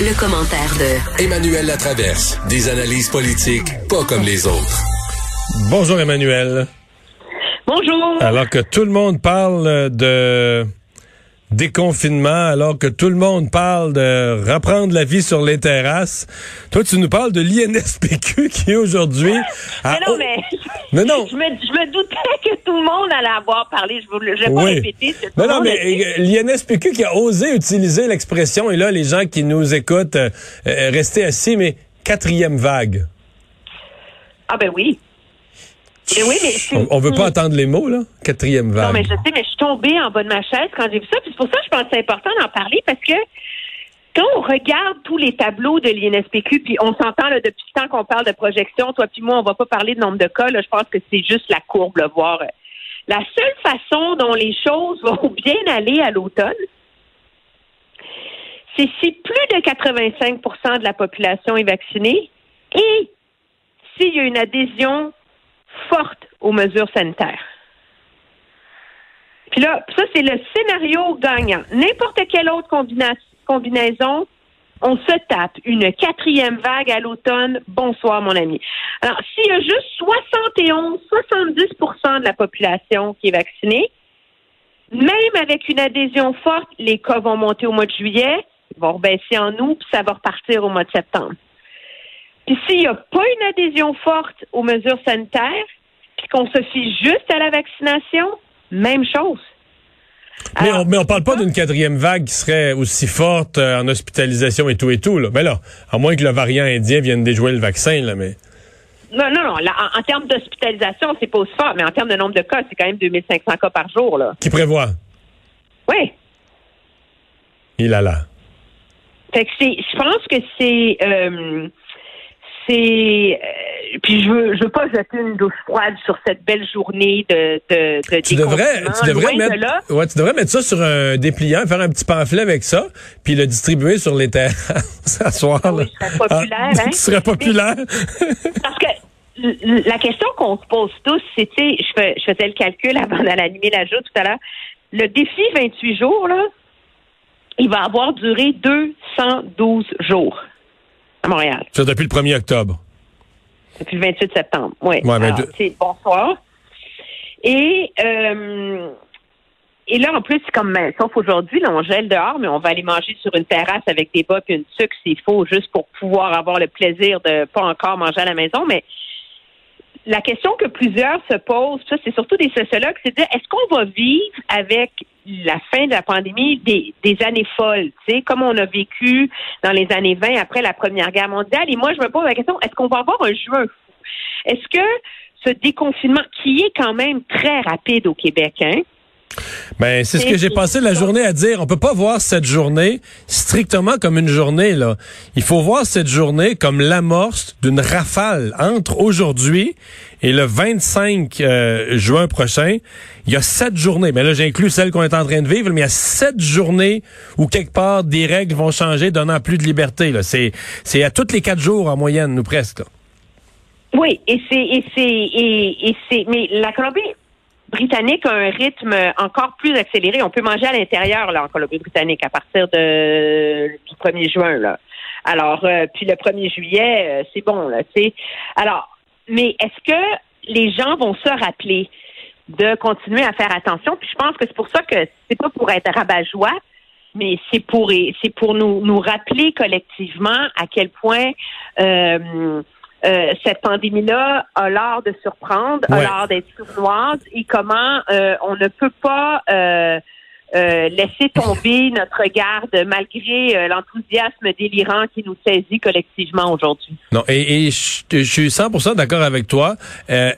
Le, commentaire de Emmanuel Latraverse. Des analyses politiques pas comme les autres. Bonjour Emmanuel. Bonjour. Alors que tout le monde parle de déconfinement, alors que tout le monde parle de reprendre la vie sur les terrasses. Toi, tu nous parles de l'INSPQ qui est aujourd'hui... mais non, mais... Mais non. Je me, je me, doutais que tout le monde allait avoir parlé. Je ne vais pas répéter. Mais non, mais l'INSPQ qui a osé utiliser l'expression, et là, les gens qui nous écoutent, euh, euh restez assis, mais quatrième vague. Ah ben oui. Mais oui, mais on, on veut pas entendre les mots, là. Quatrième vague. Non, mais je sais, mais je suis tombée en bas de ma chaise quand j'ai vu ça. Puis c'est pour ça que je pense que c'est important d'en parler parce que quand on regarde tous les tableaux de l'INSPQ, puis on s'entend là, depuis le temps qu'on parle de projection, toi puis moi, on va pas parler de nombre de cas. Là, je pense que c'est juste la courbe, là, voir. Euh, la seule façon dont les choses vont bien aller à l'automne, c'est si plus de 85% de la population est vaccinée et s'il y a une adhésion forte aux mesures sanitaires. Puis là, ça, c'est le scénario gagnant. N'importe quelle autre combinaison, on se tape une quatrième vague à l'automne. Bonsoir, mon ami. Alors, s'il y a juste 71, 70% de la population qui est vaccinée, même avec une adhésion forte, les cas vont monter au mois de juillet, vont rebaisser en août, puis ça va repartir au mois de septembre. Puis s'il n'y a pas une adhésion forte aux mesures sanitaires, puis qu'on se fie juste à la vaccination, même chose. mais, on, mais parle pas d'une quatrième vague qui serait aussi forte euh, en hospitalisation et tout et tout. Là. Mais là, à moins que le variant indien vienne déjouer le vaccin, là, mais. Non, non, non. en, termes d'hospitalisation, c'est pas aussi fort, mais en termes de nombre de cas, c'est quand même 2500 cas par jour. Là. Qui prévoit? Oui. Il a là. Fait que c'est, je pense que c'est, euh, c'est euh, puis je veux je veux pas jeter une douche froide sur cette belle journée de de, de tu devrais tu devrais mettre ouais tu devrais mettre ça sur un dépliant faire un petit pamphlet avec ça puis le distribuer sur les terrasses à soir ah oui, je serais populaire ah, hein? tu serais populaire. Parce que la question qu'on se pose tous c'est tu sais je, fais, je faisais le calcul avant d'aller animer la joute tout à l'heure. Le défi 28 jours là il va avoir duré 212 jours à Montréal. Ça depuis le 1er octobre. Depuis le 28 septembre, oui. Ouais, c'est bonsoir. Et euh, et là, en plus, comme ben, sauf aujourd'hui, là, on gèle dehors, mais on va aller manger sur une terrasse avec des bas et une sucre s'il faut, juste pour pouvoir avoir le plaisir de pas encore manger à la maison. Mais la question que plusieurs se posent, ça, c'est surtout des sociologues, c'est de est-ce qu'on va vivre avec la fin de la pandémie des, des années folles, tu sais, comme on a vécu dans les années 20 après la Première Guerre mondiale? Et moi, je me pose la question, est-ce qu'on va avoir un juin fou? Est-ce que ce déconfinement, qui est quand même très rapide au Québec, hein, ben, c'est ce que j'ai passé la journée à dire. On peut pas voir cette journée strictement comme une journée, là. Il faut voir cette journée comme l'amorce d'une rafale entre aujourd'hui et le 25 euh, juin prochain. Il y a sept journées. Mais ben là, j'inclus celle qu'on est en train de vivre, mais il y a sept journées où quelque part des règles vont changer, donnant plus de liberté, là. C'est, c'est à toutes les quatre jours en moyenne, nous presque, Oui, et c'est, et c'est, et, et c'est, mais la Colombie, britannique a un rythme encore plus accéléré. On peut manger à l'intérieur là en Colombie-Britannique à partir du 1er juin là. Alors euh, puis le 1er juillet, euh, c'est bon là, Alors, mais est-ce que les gens vont se rappeler de continuer à faire attention? Puis je pense que c'est pour ça que c'est pas pour être rabat-joie, mais c'est pour c'est pour nous nous rappeler collectivement à quel point euh, euh, cette pandémie-là a l'art de surprendre, a l'art d'être sournoise et comment euh, on ne peut pas euh, laisser tomber notre garde malgré l'enthousiasme délirant qui nous saisit collectivement aujourd'hui. Non, et, je, suis 100% d'accord avec toi.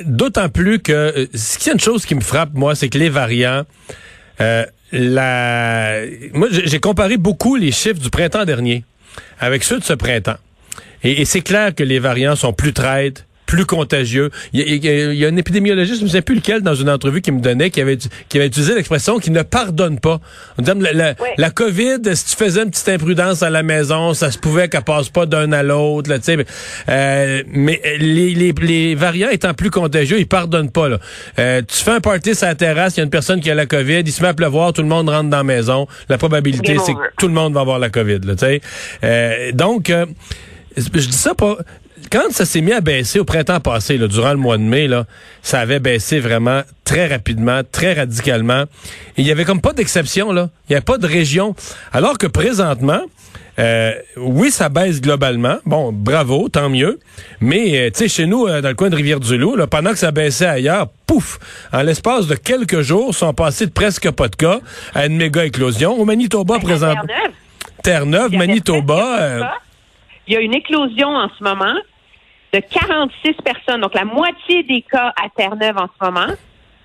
D'autant plus que ce qui est une chose qui me frappe, moi, c'est que les variants. la... Moi, j'ai comparé beaucoup les chiffres du printemps dernier avec ceux de ce printemps. Et, c'est clair que les variants sont plus traites, plus contagieux. Il y, a, un épidémiologiste, je ne sais plus lequel, dans une entrevue qui me donnait, qui avait, qui avait utilisé l'expression qui ne pardonne pas. On dit, la, la, COVID, si tu faisais une petite imprudence à la maison, ça se pouvait qu'elle passe pas d'un à l'autre, tu sais. Euh, mais les, les, les, variants étant plus contagieux, ils pardonnent pas. Là. Euh, tu fais un party sur la terrasse, il y a une personne qui a la COVID, il se met à pleuvoir, tout le monde rentre dans la maison. La probabilité, c'est que tout le monde va avoir la COVID. Là, euh, donc, euh, je dis ça pas quand ça s'est mis à baisser au printemps passé, là, durant le mois de mai, là, ça avait baissé vraiment très rapidement, très radicalement. il y avait comme pas d'exception, là. Il n'y avait pas de région. Alors que présentement, euh, oui, ça baisse globalement. Bon, bravo, tant mieux. Mais, euh, tu sais, chez nous, euh, dans le coin de Rivière-du-Loup, pendant que ça baissait ailleurs, pouf, en l'espace de quelques jours, sont passés de presque pas de cas à une méga éclosion. Au Manitoba, présentement. Terre-Neuve, Manitoba. Il y a une éclosion en ce moment de 46 personnes. Donc, la moitié des cas à Terre-Neuve en ce moment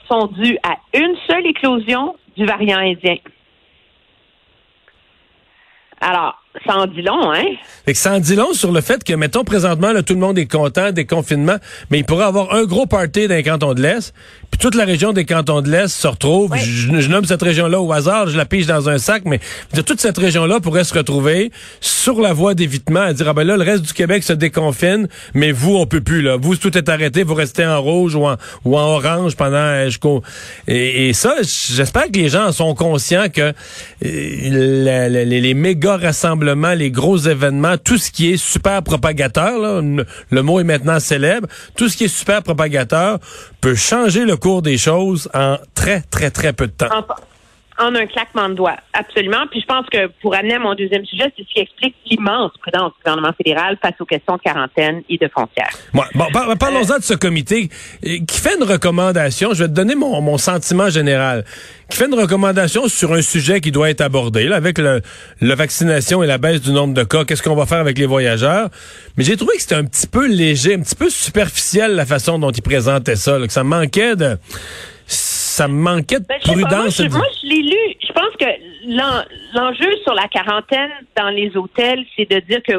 sont dus à une seule éclosion du variant indien. Alors, ça en dit long, hein? Fait que ça en dit long sur le fait que, mettons, présentement, là, tout le monde est content des confinements, mais il pourrait avoir un gros party dans les cantons de l'Est, puis toute la région des cantons de l'Est se retrouve. Je, nomme cette région-là au hasard, je la pige dans un sac, mais toute cette région-là pourrait se retrouver sur la voie d'évitement à dire, ah ben là, le reste du Québec se déconfine, mais vous, on peut plus, là. Vous, tout est arrêté, vous restez en rouge ou en, ou en orange pendant euh, jusqu'au... Et, et, ça, j'espère que les gens sont conscients que euh, les, les méga rassemblements les gros événements, tout ce qui est super propagateur, le mot est maintenant célèbre, tout ce qui est super propagateur peut changer le cours des choses en très, très, très peu de temps. En un claquement de doigts. Absolument. Puis je pense que pour amener à mon deuxième sujet, c'est ce qui explique l'immense prudence du gouvernement fédéral face aux questions de quarantaine et de frontières. bon, parlons-en de ce comité euh, qui fait une recommandation. Je vais te donner mon, sentiment général. Qui fait une recommandation sur un sujet qui doit être abordé, là, avec le, la vaccination et la baisse du nombre de cas. Qu'est-ce qu'on va faire avec les voyageurs? Mais j'ai trouvé que c'était un petit peu léger, un petit peu superficiel la façon dont il présentait ça, que ça manquait de ça manquait de ben, prudence. moi, je, l'ai lu. Je pense que l'enjeu sur la quarantaine dans les hôtels, c'est de dire que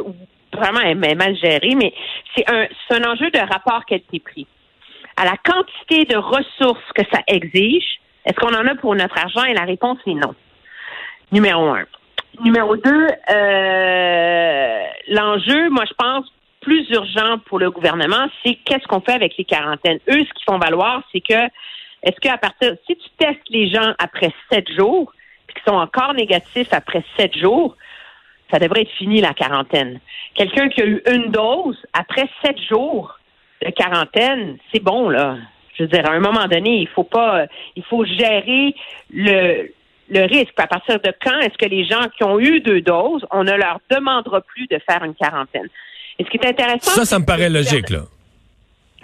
vraiment elle est mal gérée, mais c'est un, un enjeu de rapport qualité-prix. À la quantité de ressources que ça exige, est-ce qu'on en a pour notre argent? Et la réponse est non. Numéro un. Numéro deux, euh, l'enjeu, moi, je pense, plus urgent pour le gouvernement, c'est qu'est-ce qu'on fait avec les quarantaines? Eux, ce qu'ils font valoir, c'est que est-ce qu'à partir, si tu testes les gens après sept jours, puis qu'ils sont encore négatifs après sept jours, ça devrait être fini la quarantaine. Quelqu'un qui a eu une dose après sept jours de quarantaine, c'est bon là. Je veux dire, à un moment donné, il faut pas, il faut gérer le le risque. À partir de quand est-ce que les gens qui ont eu deux doses, on ne leur demandera plus de faire une quarantaine? Et ce qui est intéressant. Ça, ça me paraît logique, là.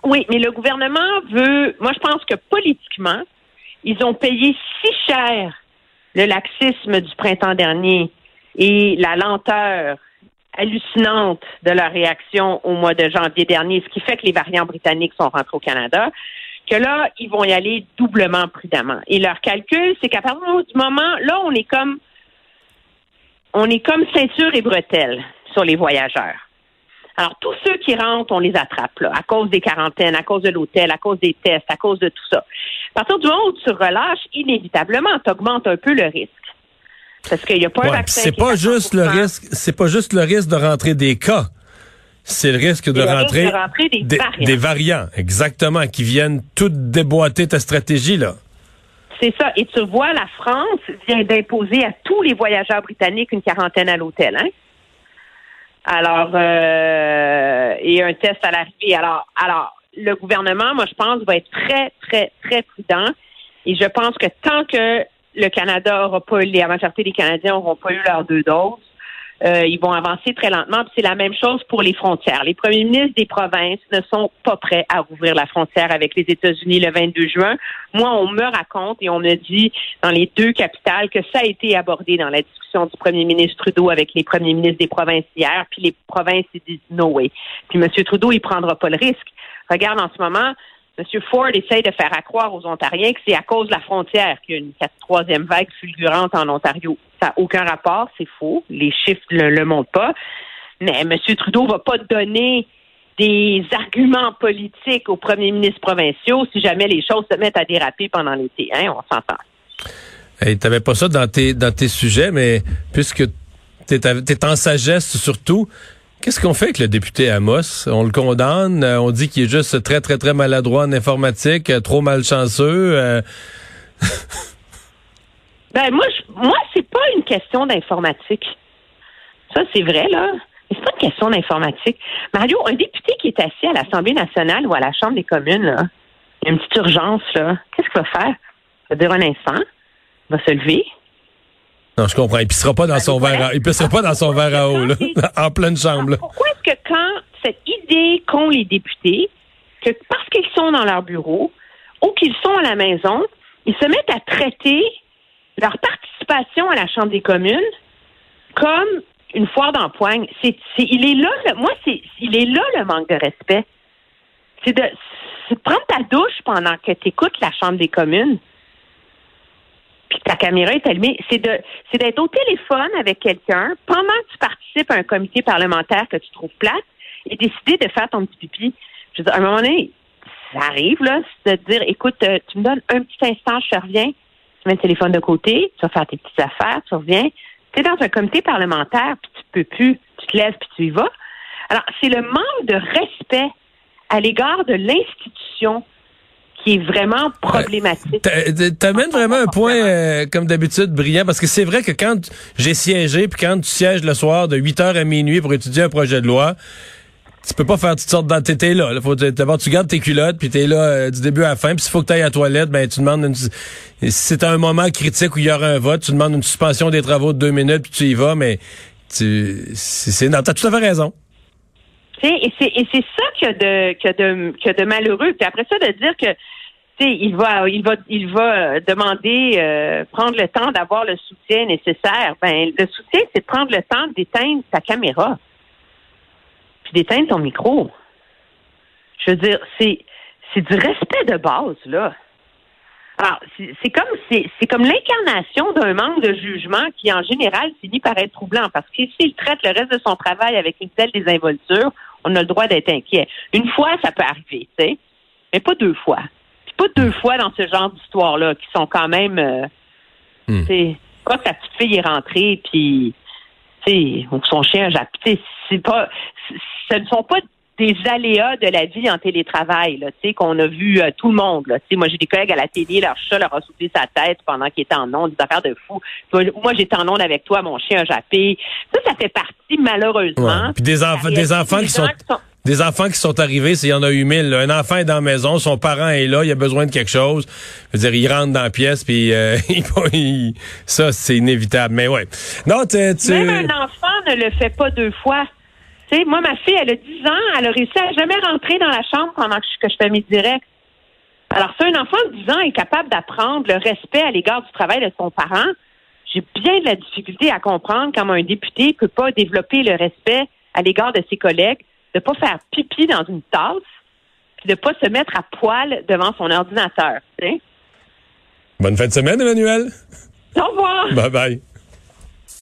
Oui, mais le gouvernement veut, moi je pense que politiquement, ils ont payé si cher le laxisme du printemps dernier et la lenteur hallucinante de leur réaction au mois de janvier dernier, ce qui fait que les variants britanniques sont rentrés au Canada, que là, ils vont y aller doublement prudemment. Et leur calcul, c'est qu'à partir du moment, là, on est comme, on est comme ceinture et bretelles sur les voyageurs. Alors, tous ceux qui rentrent, on les attrape, là, à cause des quarantaines, à cause de l'hôtel, à cause des tests, à cause de tout ça. À partir du moment où tu relâches, inévitablement, tu augmentes un peu le risque. Parce qu'il n'y a pas un vaccin. C'est pas juste le risque, c'est pas juste le risque de rentrer des cas. C'est le risque de rentrer, des, variants. des, variants. exactement, qui viennent tout déboîter ta stratégie, là. C'est ça. Et tu vois, la France vient d'imposer à tous les voyageurs britanniques une quarantaine à l'hôtel, hein? Alors, euh, et un test à l'arrivée. Alors, alors, le gouvernement, moi, je pense, va être très, très, très prudent. Et je pense que tant que le Canada n'aura pas eu, la majorité des Canadiens n'auront pas eu leurs deux doses, euh, ils vont avancer très lentement. C'est la même chose pour les frontières. Les premiers ministres des provinces ne sont pas prêts à rouvrir la frontière avec les États-Unis le 22 juin. Moi, on me raconte et on me dit dans les deux capitales que ça a été abordé dans la discussion du premier ministre Trudeau avec les premiers ministres des provinces hier, puis les provinces ils disent no way. Puis M. Trudeau, il prendra pas le risque. Regarde en ce moment, M. Ford essaye de faire accroire aux Ontariens que c'est à cause de la frontière qu'il y a une troisième vague fulgurante en Ontario. Ça n'a aucun rapport, c'est faux. Les chiffres ne le, montrent pas. Mais M. Trudeau va pas donner des arguments politiques aux premiers ministres provinciaux si jamais les choses se mettent à déraper pendant l'été. Hein, on s'entend. Tu t'avais pas ça dans tes dans tes sujets, mais puisque t'es es en sagesse surtout, qu'est-ce qu'on fait avec le député Amos? On le condamne, euh, on dit qu'il est juste très très très maladroit en informatique, euh, trop malchanceux. Euh... ben moi, moi c'est pas une question d'informatique. Ça c'est vrai là. Mais c'est pas une question d'informatique. Mario, un député qui est assis à l'Assemblée nationale ou à la Chambre des communes, là, il y a une petite urgence là. Qu'est-ce qu'il va faire? Il va dire un instant va se lever. Non, je comprends. Il pissera pas dans ben, son verre à, il pissera pas dans son verre à eau, là, en pleine chambre. Pourquoi est-ce que quand cette idée qu'ont les députés, que parce qu'ils sont dans leur bureau ou qu'ils sont à la maison, ils se mettent à traiter leur participation à la Chambre des communes comme une foire d'empoigne. C'est, il est là, le, moi, c'est, il est là le manque de respect. C'est de, c'est de prendre ta douche pendant que tu écoutes la Chambre des communes puis ta caméra est allumée, c'est de c'est d'être au téléphone avec quelqu'un pendant que tu participes à un comité parlementaire que tu trouves plate et décider de faire ton petit pipi. Je veux dire, à un moment donné, ça arrive, là, de dire écoute, euh, tu me donnes un petit instant, je te reviens, tu mets le téléphone de côté, tu vas faire tes petites affaires, tu reviens. Tu es dans un comité parlementaire, puis tu peux plus, tu te lèves, puis tu y vas. Alors, c'est le manque de respect à l'égard de l'institution qui est vraiment problématique. T'amènes vraiment un point, euh, comme d'habitude, brillant, parce que c'est vrai que quand j'ai siégé, puis quand tu sièges le soir de 8 heures à minuit pour étudier un projet de loi, tu peux pas faire toutes sortes de... T'es là, là. Faut, d'abord, tu gardes tes culottes, puis t'es là euh, du début à la fin. Puis s'il faut que tu ailles à la toilette, ben tu demandes une... Si c'est un moment critique où il y aura un vote, tu demandes une suspension des travaux de deux minutes, puis tu y vas, mais tu... C'est... Non, t'as tout à fait raison. Et c'est, ça a de, a de, malheureux. Puis après ça, de dire que il va, euh, demander, euh, prendre le temps d'avoir le soutien nécessaire. Ben, le soutien, c'est de prendre le temps d'éteindre ta caméra, puis d'éteindre ton micro. Je veux dire, c'est, du respect de base là. Alors, c'est comme c'est comme l'incarnation d'un manque de jugement qui, en général, finit par être troublant. Parce que s'il traite le reste de son travail avec une telle désinvolture, on a le droit d'être inquiet. Une fois, ça peut arriver, tu sais, mais pas deux fois. Puis pas deux fois dans ce genre d'histoire-là, qui sont quand même euh, hmm. Quoi que ta petite fille est rentrée, puis son chien a c'est pas ce ne sont pas des aléas de la vie en télétravail, là, tu sais, qu'on a vu euh, tout le monde, là. Tu sais, moi, j'ai des collègues à la télé, leur chat leur a soufflé sa tête pendant qu'il était en ondes, des affaires de fou. Moi, j'étais en ondes avec toi, mon chien a jappé. Ça, ça fait partie, malheureusement. Puis des, enfants, des enfants qui sont... Des enfants qui sont arrivés, s'il y en a eu mille. Un enfant est dans la maison, son parent est là, il a besoin de quelque chose. Je veux dire, il rentre dans la pièce, puis euh, ça, c'est inévitable. Mais ouais. Non, tu... Même un enfant ne le fait pas deux fois moi, ma fille, elle a 10 ans, elle a réussi à jamais rentrer dans la chambre pendant que je, fais mes directs. Alors, si un enfant de 10 ans est capable d'apprendre le respect à l'égard du travail de son parent, j'ai bien de la difficulté à comprendre comment un député ne peut pas développer le respect à l'égard de ses collègues, de ne pas faire pipi dans une tasse, puis de ne pas se mettre à poil devant son ordinateur. Bonne fin de semaine, Emmanuel. Au revoir. Bye bye.